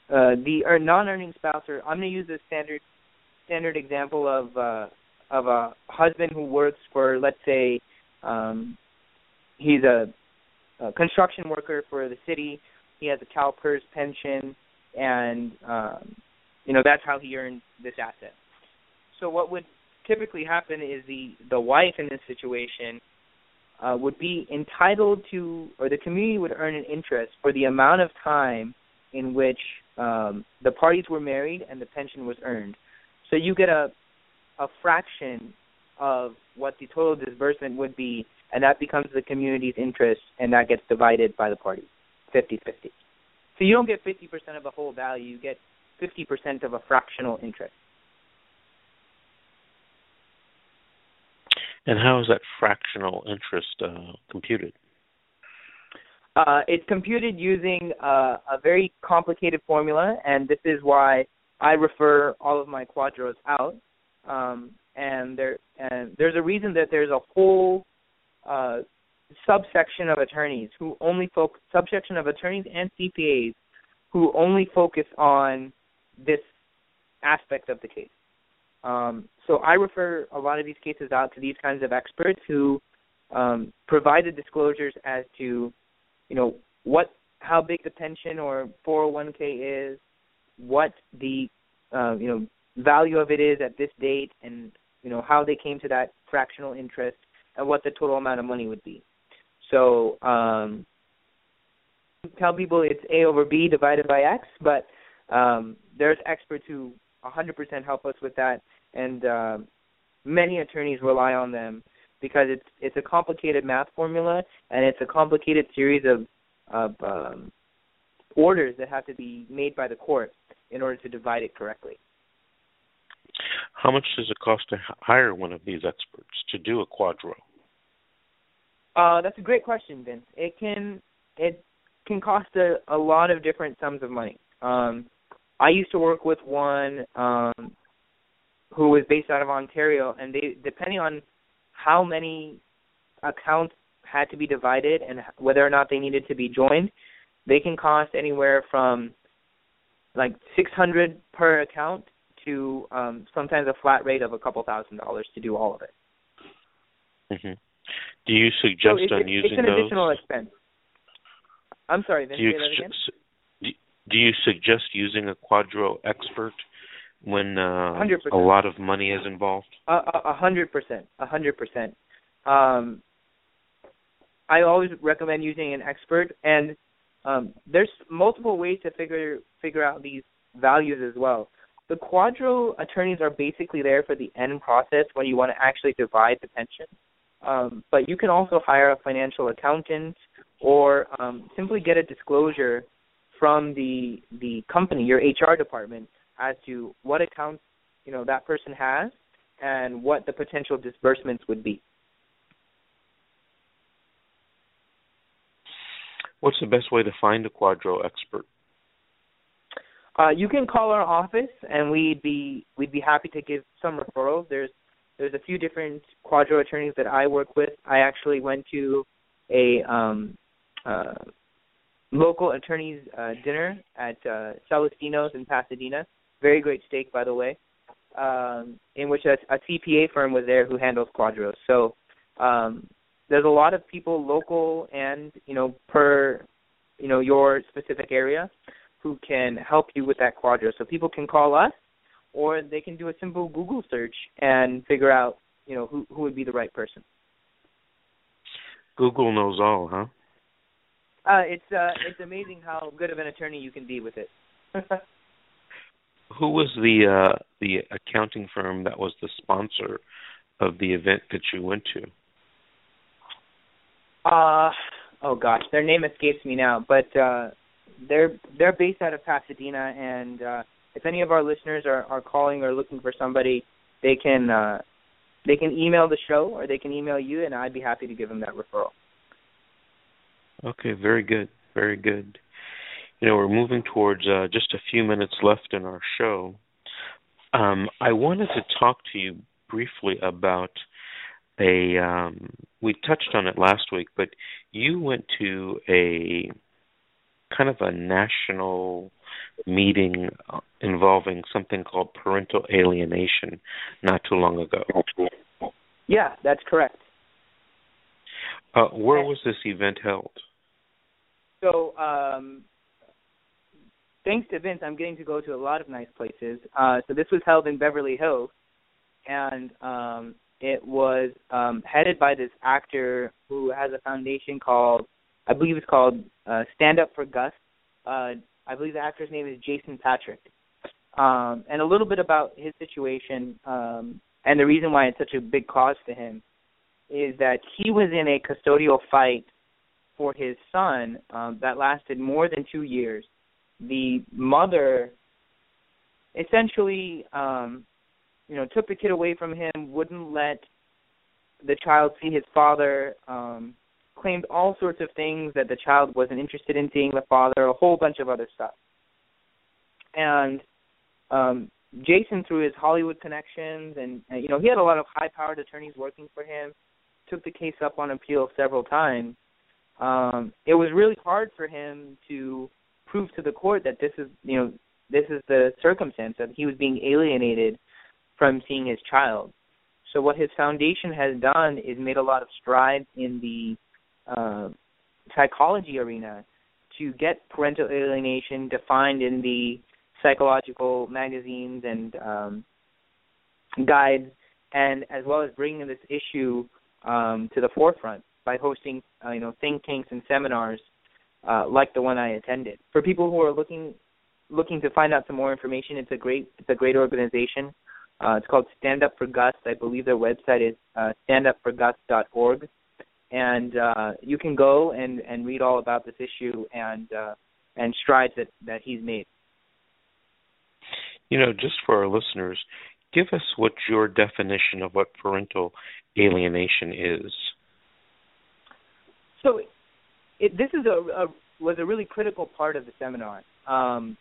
uh, the or non-earning spouse, or I'm going to use a standard standard example of uh, of a husband who works for, let's say, um, he's a, a construction worker for the city. He has a CalPERS pension, and um, you know that's how he earns this asset. So what would typically happen is the the wife in this situation uh, would be entitled to, or the community would earn an interest for the amount of time in which um, the parties were married and the pension was earned. So you get a a fraction of what the total disbursement would be, and that becomes the community's interest, and that gets divided by the parties, 50-50. So you don't get 50% of the whole value; you get 50% of a fractional interest. And how is that fractional interest uh, computed? Uh, it's computed using uh, a very complicated formula, and this is why I refer all of my QDROs out. Um, and there, and there's a reason that there's a whole uh, subsection of attorneys who only focus, subsection of attorneys and CPAs who only focus on this aspect of the case. Um, so I refer a lot of these cases out to these kinds of experts who um, provide the disclosures as to, you know, what, how big the pension or 401k is, what the, uh, you know, value of it is at this date, and you know how they came to that fractional interest, and what the total amount of money would be. So um, tell people it's A over B divided by X, but um, there's experts who 100% help us with that, and uh, many attorneys rely on them because it's it's a complicated math formula and it's a complicated series of of um, orders that have to be made by the court in order to divide it correctly. How much does it cost to hire one of these experts to do a QDRO? Uh, that's a great question, Vince. It can it can cost a, a lot of different sums of money. Um, I used to work with one um, who was based out of Ontario, and they depending on how many accounts had to be divided and whether or not they needed to be joined, they can cost anywhere from like 600 per account to um, sometimes a flat rate of a couple thousand dollars to do all of it. Mm-hmm. Do you suggest so it's, on using it's an those? additional expense. I'm sorry, do you, again? do you suggest using a QDRO expert when uh, 100%. a lot of money is involved? A hundred percent, a hundred percent. Um, I always recommend using an expert, and um, there's multiple ways to figure figure out these values as well. The QDRO attorneys are basically there for the end process when you want to actually divide the pension. Um, but you can also hire a financial accountant or um, simply get a disclosure from the the company, your HR department, as to what accounts you know that person has and what the potential disbursements would be. What's the best way to find a QDRO expert? Uh, you can call our office, and we'd be we'd be happy to give some referrals. There's there's a few different QDRO attorneys that I work with. I actually went to a um, uh, local attorneys uh, dinner at uh, Celestino's in Pasadena. Very great steak, by the way. Um, in which a, a CPA firm was there who handles QDROs. So um, there's a lot of people local and you know per you know your specific area who can help you with that QDRO. So people can call us, or they can do a simple Google search and figure out you know who who would be the right person. Google knows all, huh? Uh, it's uh, it's amazing how good of an attorney you can be with it. [LAUGHS] Who was the uh, the accounting firm that was the sponsor of the event that you went to? Uh oh gosh, their name escapes me now, but uh they're they're based out of Pasadena and uh if any of our listeners are, are calling or looking for somebody, they can uh they can email the show or they can email you and I'd be happy to give them that referral. Okay, very good. Very good. You know, we're moving towards uh, just a few minutes left in our show. Um, I wanted to talk to you briefly about a. Um, we touched on it last week, but you went to a kind of a national meeting involving something called parental alienation not too long ago. Yeah, that's correct. Uh, where was this event held? So, um, thanks to Vince, I'm getting to go to a lot of nice places. Uh, so this was held in Beverly Hills, and um, it was um, headed by this actor who has a foundation called, I believe it's called uh, Stand Up for Gus. Uh, I believe the actor's name is Jason Patric. Um, and a little bit about his situation um, and the reason why it's such a big cause to him is that he was in a custodial fight for his son um, that lasted more than two years. The mother essentially, um, you know, took the kid away from him, wouldn't let the child see his father, um, claimed all sorts of things that the child wasn't interested in seeing the father, a whole bunch of other stuff. And um, Jason, through his Hollywood connections, and, you know, he had a lot of high-powered attorneys working for him, took the case up on appeal several times um, it was really hard for him to prove to the court that this is you know this is the circumstance that he was being alienated from seeing his child. So what his foundation has done is made a lot of strides in the uh, psychology arena to get parental alienation defined in the psychological magazines and um, guides, and as well as bringing this issue um, to the forefront by hosting uh, you know think tanks and seminars uh, like the one I attended. For people who are looking looking to find out some more information, it's a great it's a great organization. Uh, it's called Stand Up for Gus. I believe their website is uh, standupforgus.org, and uh, you can go and, and read all about this issue and uh, and strides that, that he's made. You know, just for our listeners, give us what your definition of what parental alienation is. So, it, this is a, a was a really critical part of the seminar. Um,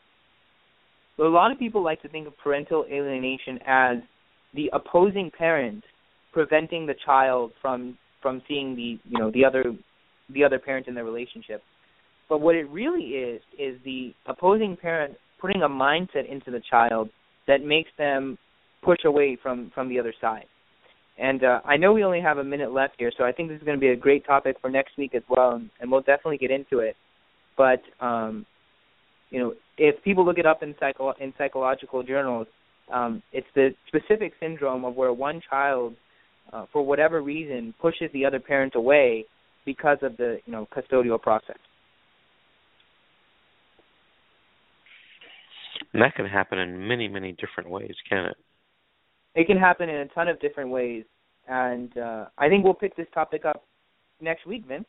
a lot of people like to think of parental alienation as the opposing parent preventing the child from from seeing the you know the other the other parent in their relationship. But what it really is is the opposing parent putting a mindset into the child that makes them push away from from the other side. And uh, I know we only have a minute left here, so I think this is going to be a great topic for next week as well, and, and we'll definitely get into it. But um, you know, if people look it up in psycho in psychological journals, um, it's the specific syndrome of where one child, uh, for whatever reason, pushes the other parent away because of the you know custodial process. And that can happen in many, many different ways, can it? It can happen in a ton of different ways, and uh, I think we'll pick this topic up next week, Vince.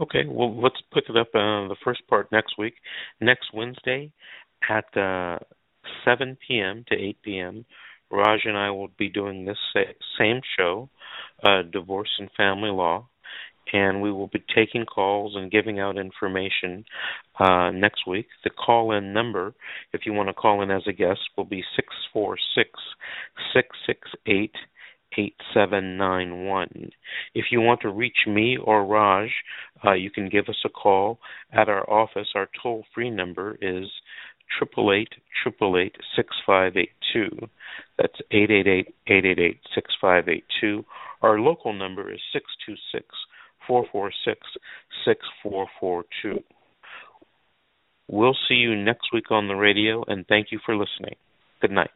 Okay, well, let's pick it up uh, the first part next week. Next Wednesday at uh, 7 p.m. to 8 p.m., Raj and I will be doing this same show, uh, Divorce and Family Law and we will be taking calls and giving out information uh, next week. The call in number, if you want to call in as a guest, will be 646 668 8791. If you want to reach me or Raj, uh, you can give us a call at our office. Our toll free number is triple eight triple eight six five eight two. That's eight eight eight eight eight eight six five eight two. Our local number is six two six 446 6442. We'll see you next week on the radio, and thank you for listening. Good night.